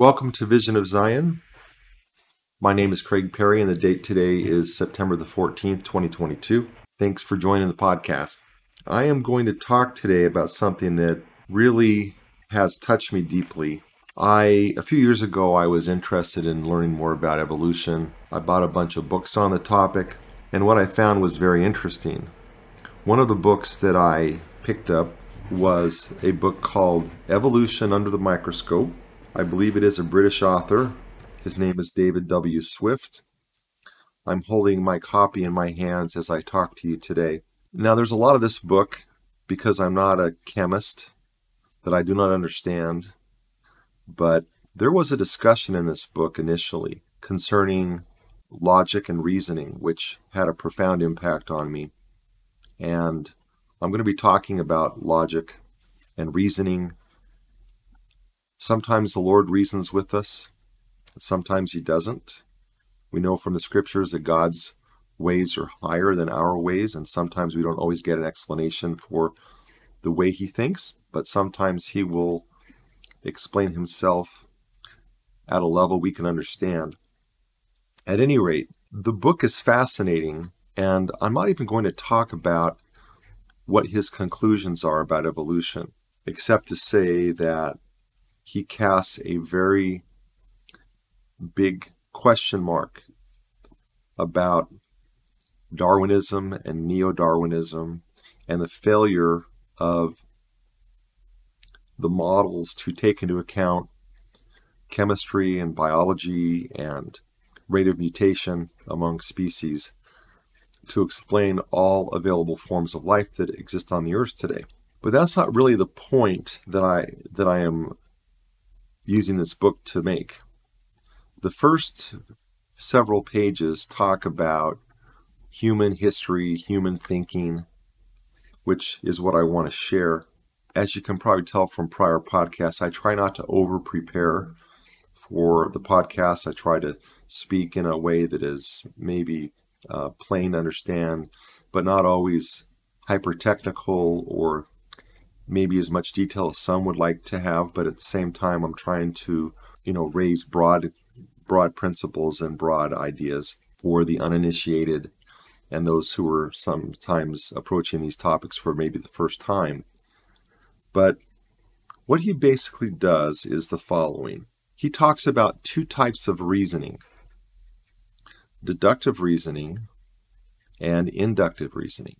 Welcome to Vision of Zion. My name is Craig Perry, and the date today is September the 14th, 2022. Thanks for joining the podcast. I am going to talk today about something that really has touched me deeply. I a few years ago I was interested in learning more about evolution. I bought a bunch of books on the topic, and what I found was very interesting. One of the books that I picked up was a book called Evolution Under the Microscope I believe it is a British author. His name is David W. Swift. I'm holding my copy in my hands as I talk to you today. Now, there's a lot of this book because I'm not a chemist that I do not understand, but there was a discussion in this book initially concerning logic and reasoning, which had a profound impact on me. And I'm going to be talking about logic and reasoning Sometimes the Lord reasons with us, sometimes He doesn't. We know from the scriptures that God's ways are higher than our ways, and sometimes we don't always get an explanation for the way He thinks, but sometimes He will explain Himself at a level we can understand. At any rate, the book is fascinating, and I'm not even going to talk about what his conclusions are about evolution, except to say that he casts a very big question mark about Darwinism and neo Darwinism and the failure of the models to take into account chemistry and biology and rate of mutation among species to explain all available forms of life that exist on the earth today. But that's not really the point that I that I am using this book to make. The first several pages talk about human history, human thinking, which is what I want to share. As you can probably tell from prior podcasts, I try not to over prepare for the podcast. I try to speak in a way that is maybe uh, plain to understand, but not always hyper technical or maybe as much detail as some would like to have, but at the same time, I'm trying to, you know, raise broad, broad principles and broad ideas for the uninitiated and those who are sometimes approaching these topics for maybe the first time. But what he basically does is the following he talks about two types of reasoning deductive reasoning and inductive reasoning.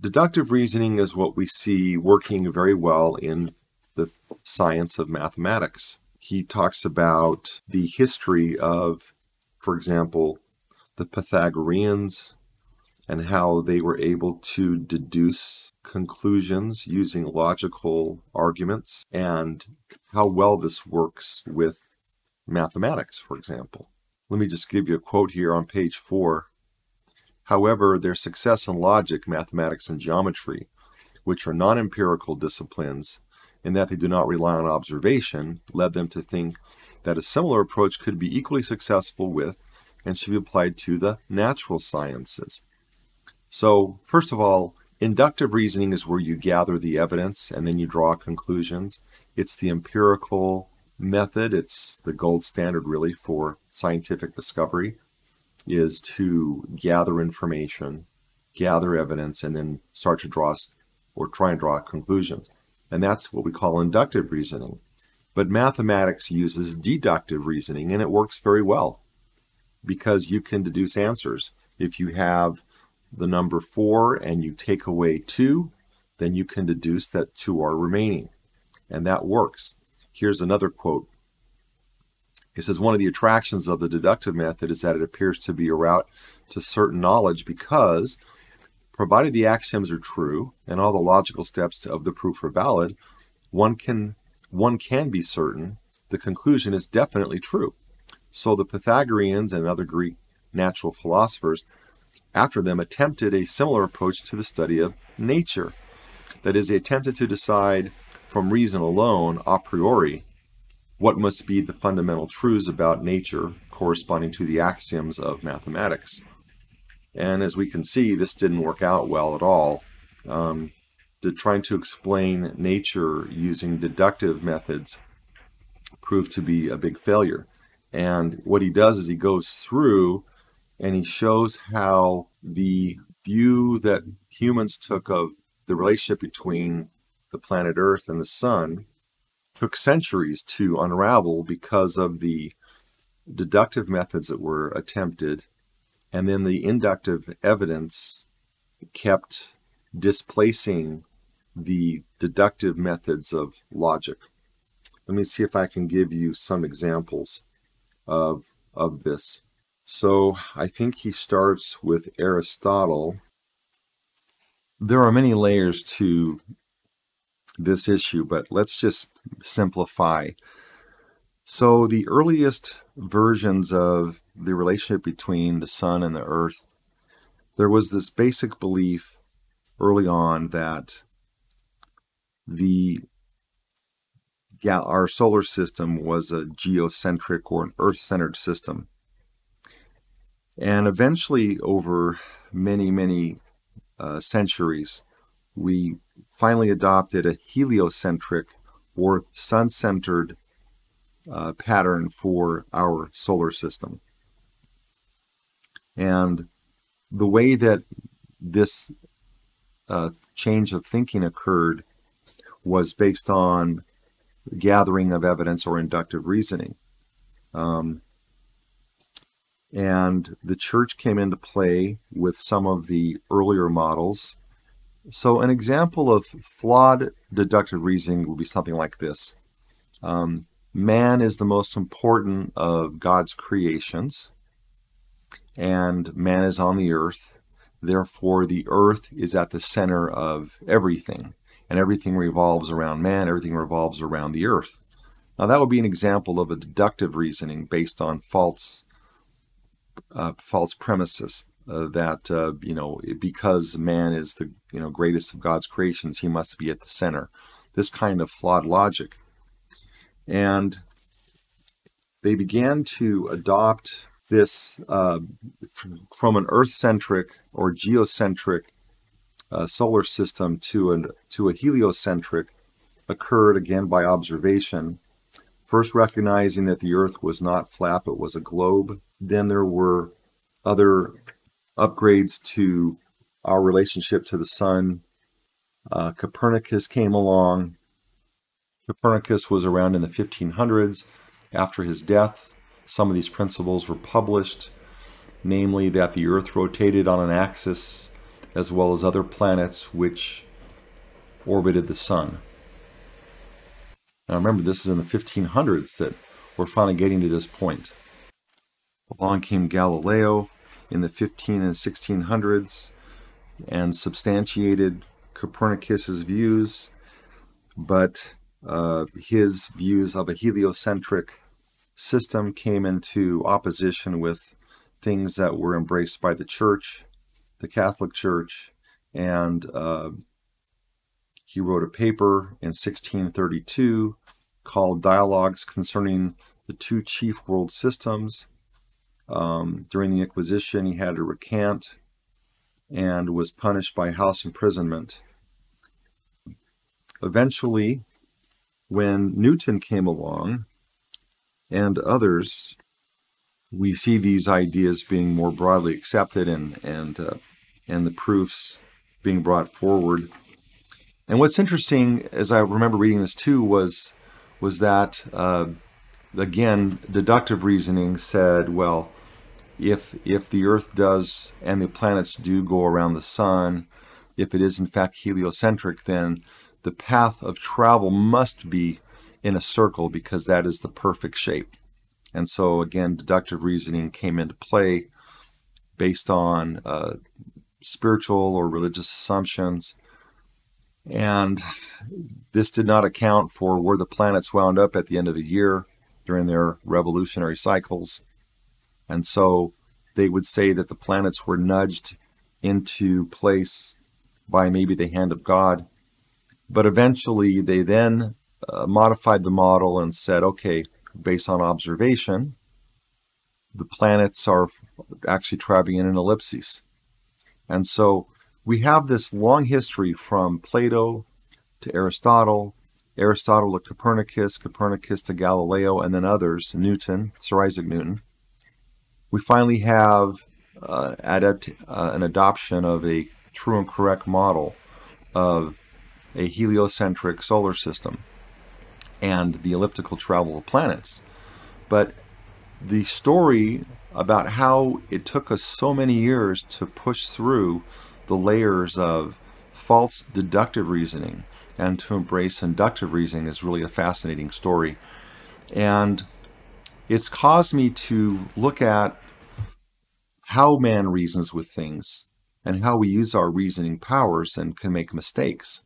Deductive reasoning is what we see working very well in the science of mathematics. He talks about the history of, for example, the Pythagoreans and how they were able to deduce conclusions using logical arguments and how well this works with mathematics, for example. Let me just give you a quote here on page four However, their success in logic, mathematics, and geometry, which are non empirical disciplines in that they do not rely on observation, led them to think that a similar approach could be equally successful with and should be applied to the natural sciences. So, first of all, inductive reasoning is where you gather the evidence and then you draw conclusions. It's the empirical method, it's the gold standard really for scientific discovery is to gather information, gather evidence, and then start to draw or try and draw conclusions. And that's what we call inductive reasoning. But mathematics uses deductive reasoning, and it works very well because you can deduce answers. If you have the number 4 and you take away 2, then you can deduce that 2 are remaining. And that works. Here's another quote he says one of the attractions of the deductive method is that it appears to be a route to certain knowledge because, provided the axioms are true and all the logical steps of the proof are valid, one can one can be certain the conclusion is definitely true. So the Pythagoreans and other Greek natural philosophers after them attempted a similar approach to the study of nature. That is, they attempted to decide from reason alone, a priori, what must be the fundamental truths about nature corresponding to the axioms of mathematics. And as we can see, this didn't work out well at all um, trying to explain nature using deductive methods proved to be a big failure. And what he does is he goes through and he shows how the view that humans took of the relationship between the planet Earth and the sun took centuries to unravel because of the deductive methods that were attempted, and then the inductive evidence kept displacing the deductive methods of logic. Let me see if I can give you some examples of, of this. So I think he starts with Aristotle. There are many layers to this issue, but let's just simplify. So, the earliest versions of the relationship between the sun and the earth, there was this basic belief early on that the our solar system was a geocentric or an earth-centered system. And eventually, over many, many uh, centuries, we finally adopted a heliocentric or sun centered uh, pattern for our solar system. And the way that this uh, change of thinking occurred was based on gathering of evidence or inductive reasoning. Um, and the church came into play with some of the earlier models. So, an example of flawed deductive reasoning would be something like this um, Man is the most important of God's creations, and man is on the earth. Therefore, the earth is at the center of everything and everything revolves around man, everything revolves around the earth. Now, that would be an example of a deductive reasoning based on false, uh, false premises. Uh, that uh, you know, because man is the you know greatest of God's creations, he must be at the center. This kind of flawed logic, and they began to adopt this uh, from an Earth-centric or geocentric uh, solar system to, an, to a heliocentric occurred again by observation. First, recognizing that the Earth was not flat, but was a globe. Then there were other upgrades to our relationship to the sun. Uh, Copernicus came along. Copernicus was around in the 1500s. After his death, some of these principles were published, namely that the Earth rotated on an axis as well as other planets which orbited the sun. Now remember, this is in the 1500s that we're finally getting to this point. Along came Galileo in the 15 and 1600s and substantiated Copernicus's views, but uh, his views of a heliocentric system came into opposition with things that were embraced by the church the Catholic Church, and uh, he wrote a paper in 1632 called Dialogues Concerning the Two Chief World Systems. Um, during the Inquisition, he had to recant and was punished by house imprisonment. Eventually, when Newton came along and others, we see these ideas being more broadly accepted and and uh, and the proofs being brought forward. And what's interesting, as I remember reading this too, was was that uh, again deductive reasoning said, well, if if the Earth does and the planets do go around the Sun, if it is in fact heliocentric, then the path of travel must be in a circle because that is the perfect shape. And so again, deductive reasoning came into play based on uh, spiritual or religious assumptions. And this did not account for where the planets wound up at the end of the year during their revolutionary cycles. And so they would say that the planets were nudged into place by maybe the hand of God. But eventually they then uh, modified the model and said, okay, based on observation, the planets are actually traveling in an ellipses. And so we have this long history from Plato to Aristotle, Aristotle to Copernicus, Copernicus to Galileo, and then others, Newton, Sir Isaac Newton. We finally have uh, adapt, uh, an adoption of a true and correct model of a heliocentric solar system and the elliptical travel of planets. But the story about how it took us so many years to push through the layers of false deductive reasoning and to embrace inductive reasoning is really a fascinating story. And it's caused me to look at how man reasons with things and how we use our reasoning powers and can make mistakes.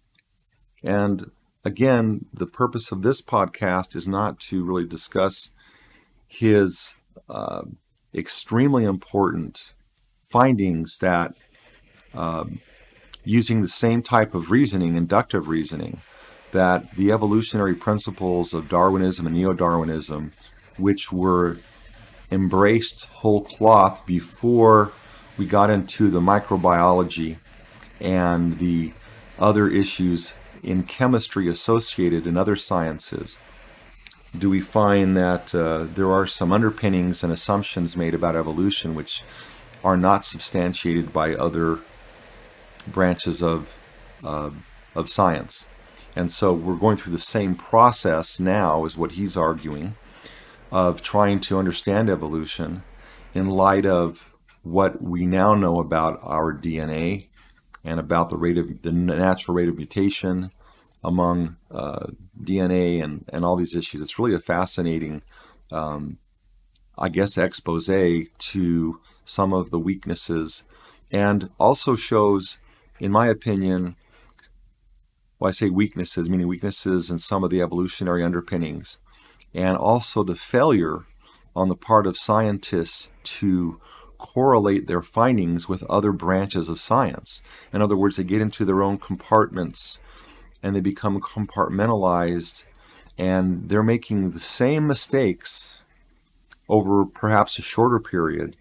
And again, the purpose of this podcast is not to really discuss his uh, extremely important findings that um, using the same type of reasoning, inductive reasoning, that the evolutionary principles of Darwinism and Neo Darwinism, which were embraced whole cloth before we got into the microbiology and the other issues in chemistry associated in other sciences, do we find that uh, there are some underpinnings and assumptions made about evolution which are not substantiated by other branches of uh, of science. And so we're going through the same process now, is what he's arguing, of trying to understand evolution in light of what we now know about our DNA and about the rate of the natural rate of mutation among uh, DNA and, and all these issues. It's really a fascinating, um, I guess, expose to some of the weaknesses and also shows, in my opinion, well, I say weaknesses, meaning weaknesses in some of the evolutionary underpinnings, and also the failure on the part of scientists to correlate their findings with other branches of science. In other words, they get into their own compartments and they become compartmentalized and they're making the same mistakes over perhaps a shorter period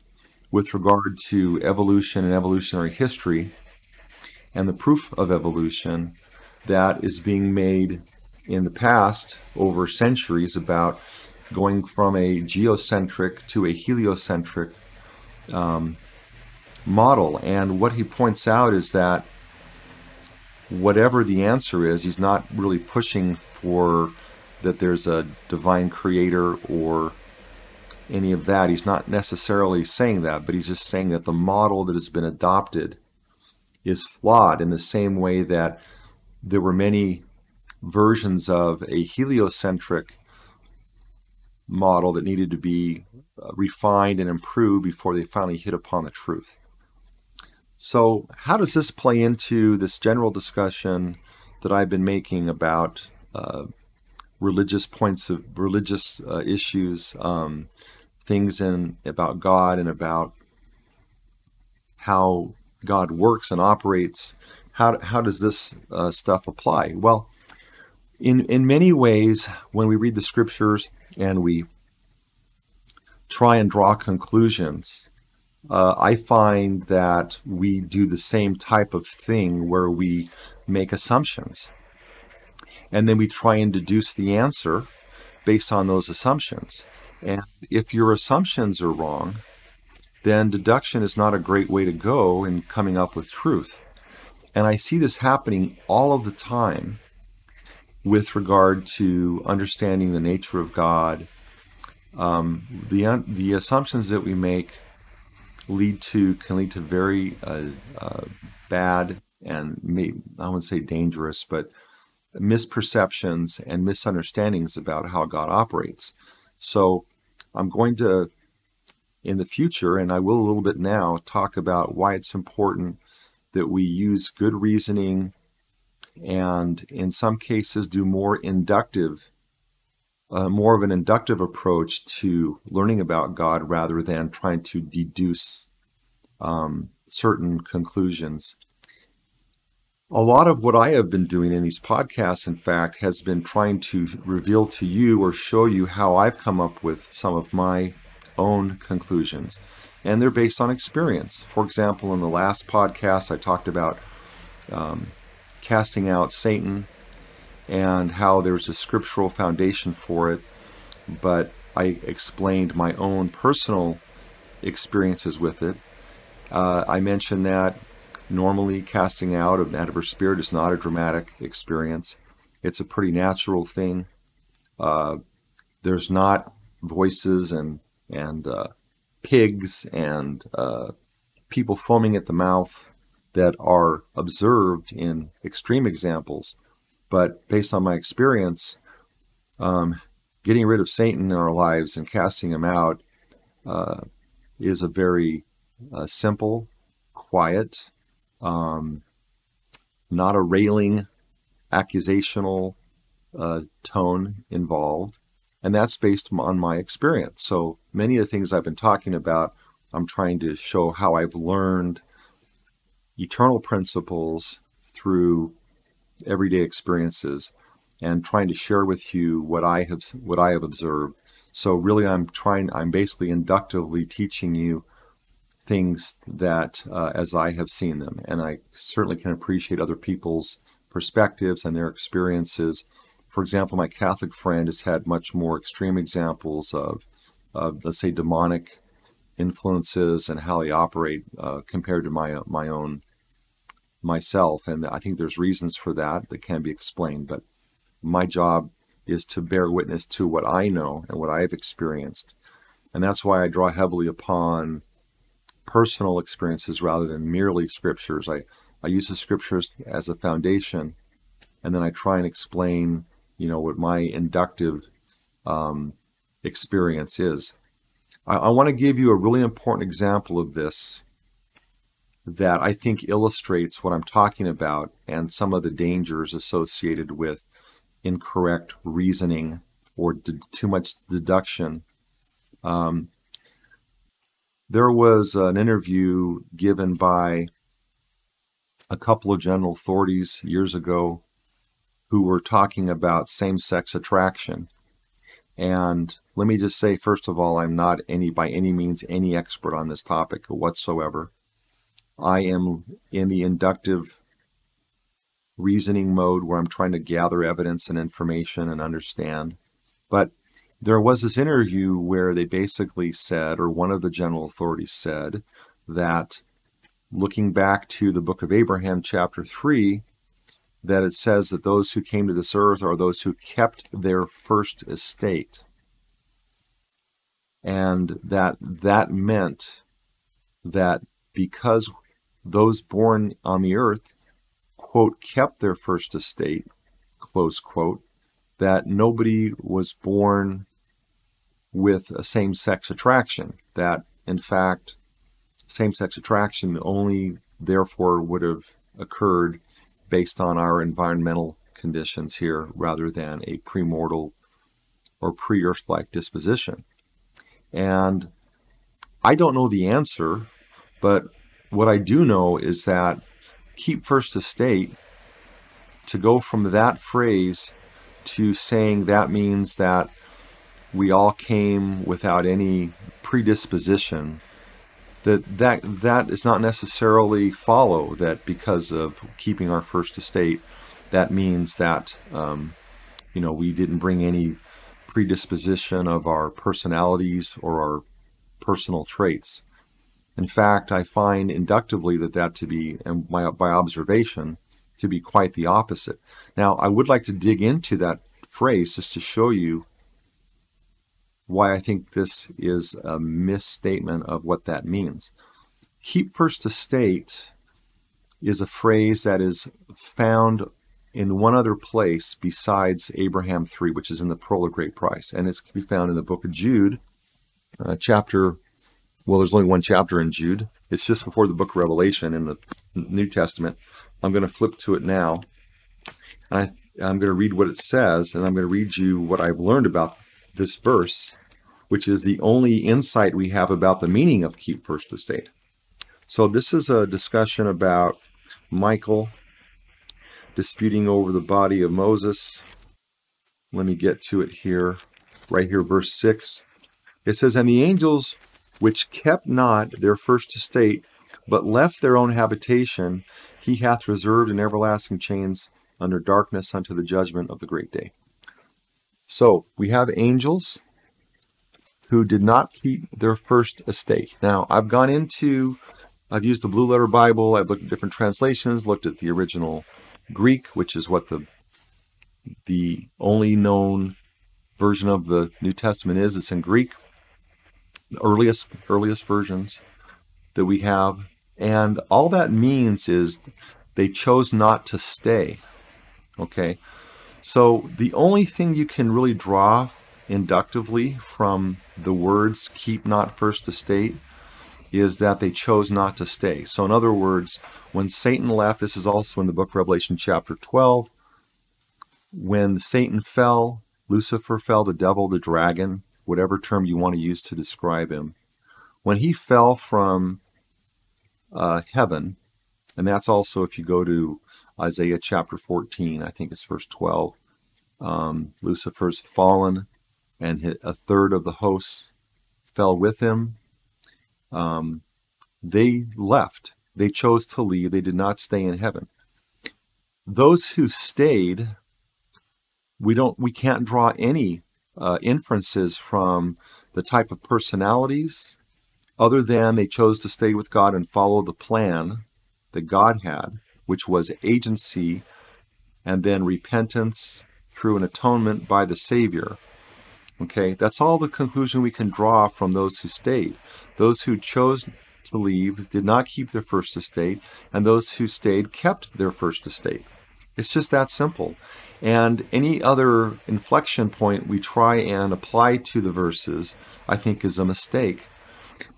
with regard to evolution and evolutionary history and the proof of evolution that is being made in the past over centuries about going from a geocentric to a heliocentric um, model. And what he points out is that whatever the answer is, he's not really pushing for that there's a divine creator or any of that. He's not necessarily saying that, but he's just saying that the model that has been adopted is flawed in the same way that there were many versions of a heliocentric model that needed to be uh, refined and improved before they finally hit upon the truth. So, how does this play into this general discussion that I've been making about uh, religious points of religious uh, issues, um, things in about God and about how God works and operates? How how does this uh, stuff apply? Well, in in many ways, when we read the scriptures and we try and draw conclusions uh, I find that we do the same type of thing where we make assumptions. And then we try and deduce the answer based on those assumptions. And if your assumptions are wrong, then deduction is not a great way to go in coming up with truth. And I see this happening all of the time with regard to understanding the nature of God. Um, the, the assumptions that we make lead to can lead to very uh, uh, bad and I wouldn't say dangerous, but misperceptions and misunderstandings about how God operates. So I'm going to, in the future, and I will a little bit now, talk about why it's important that we use good reasoning and in some cases do more inductive uh, more of an inductive approach to learning about God rather than trying to deduce um, certain conclusions. A lot of what I have been doing in these podcasts, in fact, has been trying to reveal to you or show you how I've come up with some of my own conclusions. And they're based on experience. For example, in the last podcast, I talked about um, casting out Satan and how there's a scriptural foundation for it, but I explained my own personal experiences with it. Uh, I mentioned that normally casting out of an adverse spirit is not a dramatic experience. It's a pretty natural thing. Uh, there's not voices and and uh, pigs and uh, people foaming at the mouth that are observed in extreme examples. But based on my experience, um, getting rid of Satan in our lives and casting him out uh, is a very uh, simple, quiet, um, not a railing, accusational uh, tone involved. And that's based on my experience. So many of the things I've been talking about, I'm trying to show how I've learned eternal principles through everyday experiences and trying to share with you what I have what I have observed. So really I'm trying I'm basically inductively teaching you things that uh, as I have seen them and I certainly can appreciate other people's perspectives and their experiences for example, my Catholic friend has had much more extreme examples of, of let's say, demonic influences and how they operate uh, compared to my my own myself. And I think there's reasons for that that can be explained. But my job is to bear witness to what I know and what I have experienced, and that's why I draw heavily upon personal experiences rather than merely scriptures. I I use the scriptures as a foundation, and then I try and explain you know what my inductive um, experience is. I, I want to give you a really important example of this that I think illustrates what I'm talking about and some of the dangers associated with incorrect reasoning or de- too much deduction. Um, there was an interview given by a couple of general authorities years ago who were talking about same sex attraction. And let me just say, first of all, I'm not any by any means any expert on this topic whatsoever. I am in the inductive reasoning mode where I'm trying to gather evidence and information and understand. But there was this interview where they basically said, or one of the general authorities said, that looking back to the book of Abraham, chapter 3, that it says that those who came to this earth are those who kept their first estate. And that that meant that because those born on the earth, quote, kept their first estate, close quote, that nobody was born with a same sex attraction. That, in fact, same sex attraction only therefore would have occurred based on our environmental conditions here rather than a premortal or pre Earth like disposition. And I don't know the answer, but what I do know is that keep first estate, to go from that phrase to saying that means that we all came without any predisposition that that that is not necessarily follow that because of keeping our first estate that means that um, you know we didn't bring any predisposition of our personalities or our personal traits in fact i find inductively that that to be and by, by observation to be quite the opposite now i would like to dig into that phrase just to show you why I think this is a misstatement of what that means. Keep first estate is a phrase that is found in one other place besides Abraham 3, which is in the Pearl of Great Price. And it's to be found in the book of Jude, uh, chapter, well, there's only one chapter in Jude. It's just before the book of Revelation in the New Testament. I'm going to flip to it now. And I, I'm going to read what it says, and I'm going to read you what I've learned about this verse which is the only insight we have about the meaning of keep first estate. So this is a discussion about Michael disputing over the body of Moses. Let me get to it here, right here, verse 6. It says, And the angels which kept not their first estate, but left their own habitation, he hath reserved in everlasting chains under darkness unto the judgment of the great day. So we have angels who did not keep their first estate. Now, I've gone into, I've used the Blue Letter Bible, I've looked at different translations, looked at the original Greek, which is what the the only known version of the New Testament is. It's in Greek, the earliest earliest versions that we have, and all that means is they chose not to stay. Okay, so the only thing you can really draw inductively from the words "keep not first estate" is that they chose not to stay. So, in other words, when Satan left, this is also in the book of Revelation, chapter 12. When Satan fell, Lucifer fell, the devil, the dragon, whatever term you want to use to describe him. When he fell from uh, heaven, and that's also if you go to Isaiah chapter 14, I think it's verse 12. Um, Lucifer's fallen, and a third of the hosts fell with him um, they left. They chose to leave. They did not stay in heaven. Those who stayed, we don't, we can't draw any uh, inferences from the type of personalities, other than they chose to stay with God and follow the plan that God had, which was agency and then repentance through an atonement by the Savior. Okay, that's all the conclusion we can draw from those who stayed. Those who chose to leave did not keep their first estate, and those who stayed kept their first estate. It's just that simple. And any other inflection point we try and apply to the verses, I think, is a mistake.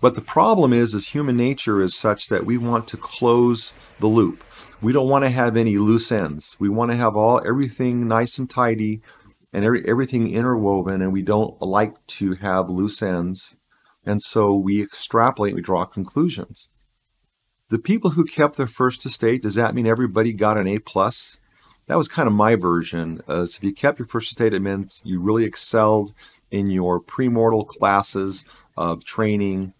But the problem is, is human nature is such that we want to close the loop. We don't want to have any loose ends. We want to have all everything nice and tidy and every, everything interwoven, and we don't like to have loose ends. And so we extrapolate, we draw conclusions. The people who kept their first estate, does that mean everybody got an A plus? That was kind of my version. Uh, As if you kept your first estate, it meant you really excelled in your premortal classes of training,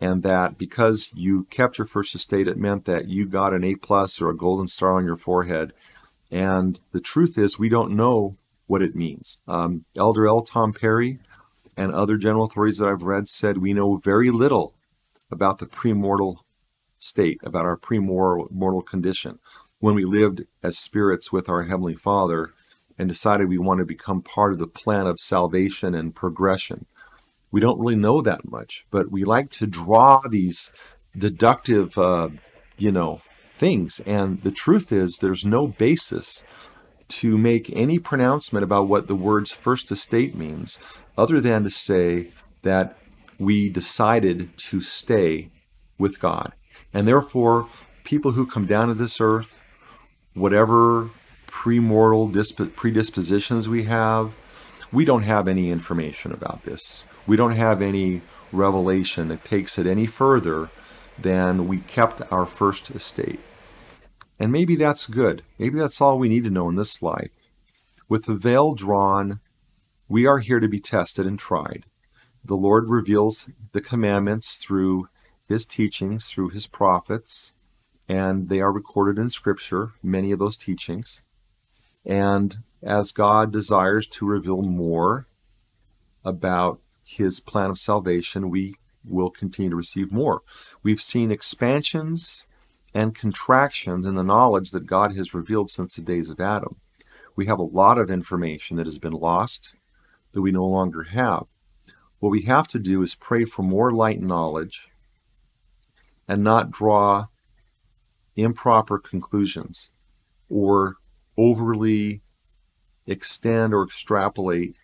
and that because you kept your first estate, it meant that you got an A plus or a golden star on your forehead. And the truth is, we don't know what it means. Um, Elder L. Tom Perry and other general authorities that I've read said we know very little about the premortal state, about our premortal condition, when we lived as spirits with our Heavenly Father and decided we want to become part of the plan of salvation and progression. We don't really know that much, but we like to draw these deductive, uh, you know, things. And the truth is, there's no basis to make any pronouncement about what the words first estate means, other than to say that we decided to stay with God. And therefore, people who come down to this earth, whatever premortal predispositions we have, we don't have any information about this. We don't have any revelation that takes it any further than we kept our first estate. And maybe that's good. Maybe that's all we need to know in this life. With the veil drawn, we are here to be tested and tried. The Lord reveals the commandments through his teachings, through his prophets, and they are recorded in Scripture, many of those teachings. And as God desires to reveal more about his plan of salvation, we will continue to receive more. We've seen expansions and contractions in the knowledge that God has revealed since the days of Adam. We have a lot of information that has been lost that we no longer have. What we have to do is pray for more light knowledge and not draw improper conclusions or overly extend or extrapolate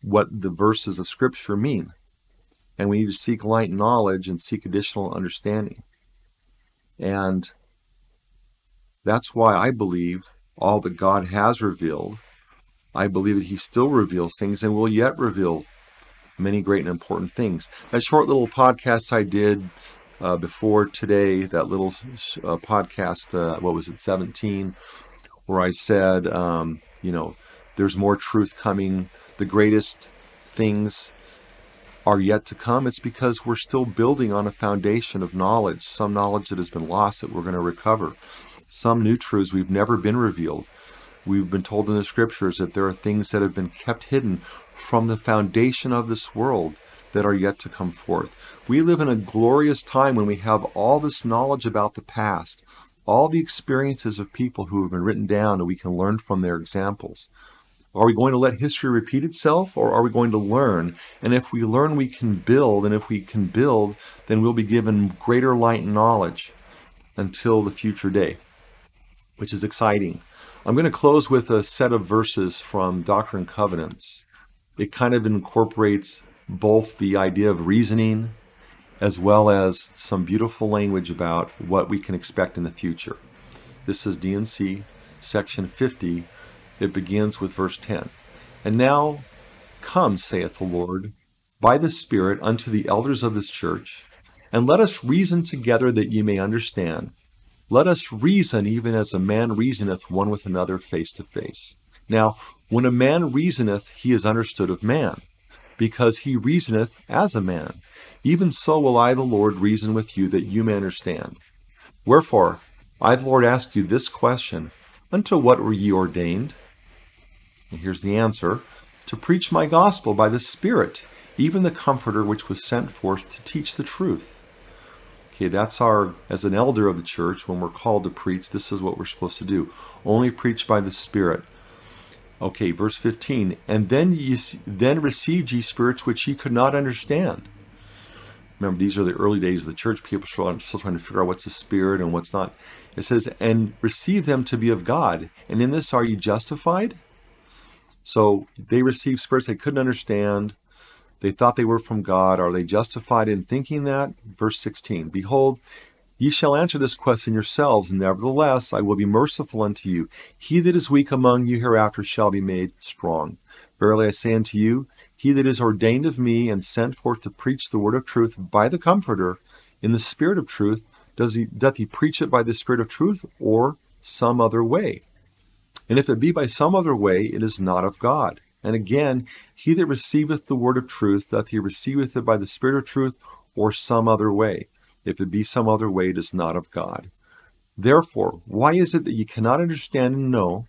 what the verses of Scripture mean. And we need to seek light knowledge and seek additional understanding. And that's why I believe all that God has revealed. I believe that He still reveals things and will yet reveal many great and important things. That short little podcast I did uh, before today, that little uh, podcast, uh, what was it, 17, where I said, um, you know, there's more truth coming. The greatest things are yet to come, it's because we're still building on a foundation of knowledge, some knowledge that has been lost that we're going to recover, some new truths we've never been revealed. We've been told in the scriptures that there are things that have been kept hidden from the foundation of this world that are yet to come forth. We live in a glorious time when we have all this knowledge about the past, all the experiences of people who have been written down, and we can learn from their examples. Are we going to let history repeat itself or are we going to learn? And if we learn, we can build. And if we can build, then we'll be given greater light and knowledge until the future day, which is exciting. I'm going to close with a set of verses from Doctrine and Covenants. It kind of incorporates both the idea of reasoning as well as some beautiful language about what we can expect in the future. This is D&C, section 50 it begins with verse 10. And now come, saith the Lord, by the Spirit unto the elders of this church, and let us reason together that ye may understand. Let us reason even as a man reasoneth one with another face to face. Now, when a man reasoneth, he is understood of man, because he reasoneth as a man. Even so will I, the Lord, reason with you that you may understand. Wherefore, I, the Lord, ask you this question Unto what were ye ordained? And here's the answer to preach my gospel by the Spirit, even the Comforter which was sent forth to teach the truth. Okay, that's our, as an elder of the church, when we're called to preach, this is what we're supposed to do. Only preach by the Spirit. Okay, verse 15. And then ye then received ye spirits which ye could not understand. Remember, these are the early days of the church. People are still trying to figure out what's the Spirit and what's not. It says, and receive them to be of God. And in this are ye justified? So they received spirits they couldn't understand. They thought they were from God. Are they justified in thinking that? Verse 16 Behold, ye shall answer this question yourselves. Nevertheless, I will be merciful unto you. He that is weak among you hereafter shall be made strong. Verily I say unto you, he that is ordained of me and sent forth to preach the word of truth by the Comforter in the Spirit of truth, does he doth he preach it by the Spirit of truth or some other way? And if it be by some other way, it is not of God. And again, he that receiveth the word of truth, doth he receiveth it by the Spirit of truth, or some other way? If it be some other way, it is not of God. Therefore, why is it that ye cannot understand and know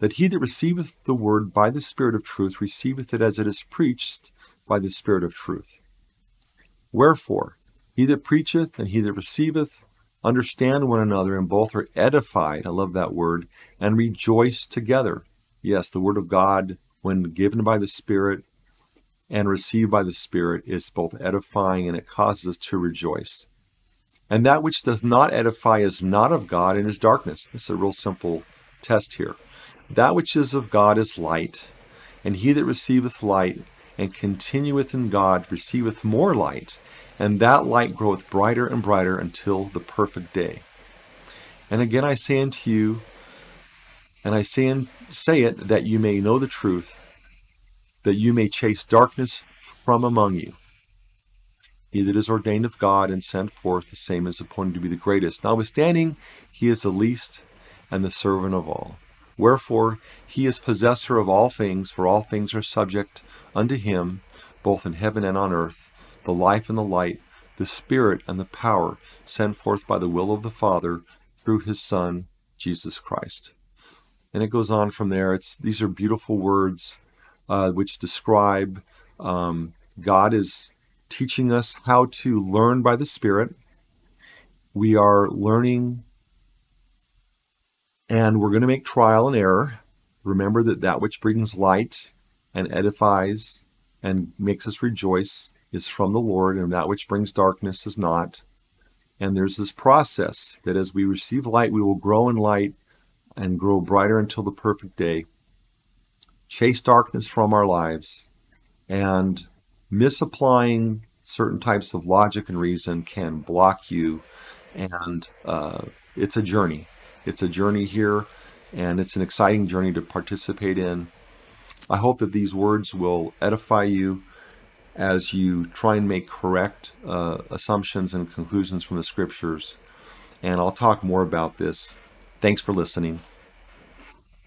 that he that receiveth the word by the Spirit of truth receiveth it as it is preached by the Spirit of truth? Wherefore, he that preacheth and he that receiveth understand one another, and both are edified. I love that word. And rejoice together. Yes, the word of God, when given by the Spirit and received by the Spirit, is both edifying and it causes us to rejoice. And that which doth not edify is not of God and is darkness. It's a real simple test here. That which is of God is light, and he that receiveth light and continueth in God receiveth more light and that light groweth brighter and brighter until the perfect day. And again I say unto you, and I say, and say it that you may know the truth, that you may chase darkness from among you. He that is ordained of God and sent forth, the same is appointed to be the greatest. Notwithstanding, he is the least and the servant of all. Wherefore, he is possessor of all things, for all things are subject unto him, both in heaven and on earth the life and the light, the Spirit and the power sent forth by the will of the Father through his Son, Jesus Christ. And it goes on from there. It's these are beautiful words uh, which describe um, God is teaching us how to learn by the Spirit. We are learning, and we're going to make trial and error. Remember that that which brings light and edifies and makes us rejoice is from the Lord, and that which brings darkness is not. And there's this process that as we receive light, we will grow in light and grow brighter until the perfect day. Chase darkness from our lives. And misapplying certain types of logic and reason can block you. And uh, it's a journey. It's a journey here, and it's an exciting journey to participate in. I hope that these words will edify you as you try and make correct uh, assumptions and conclusions from the scriptures. And I'll talk more about this. Thanks for listening.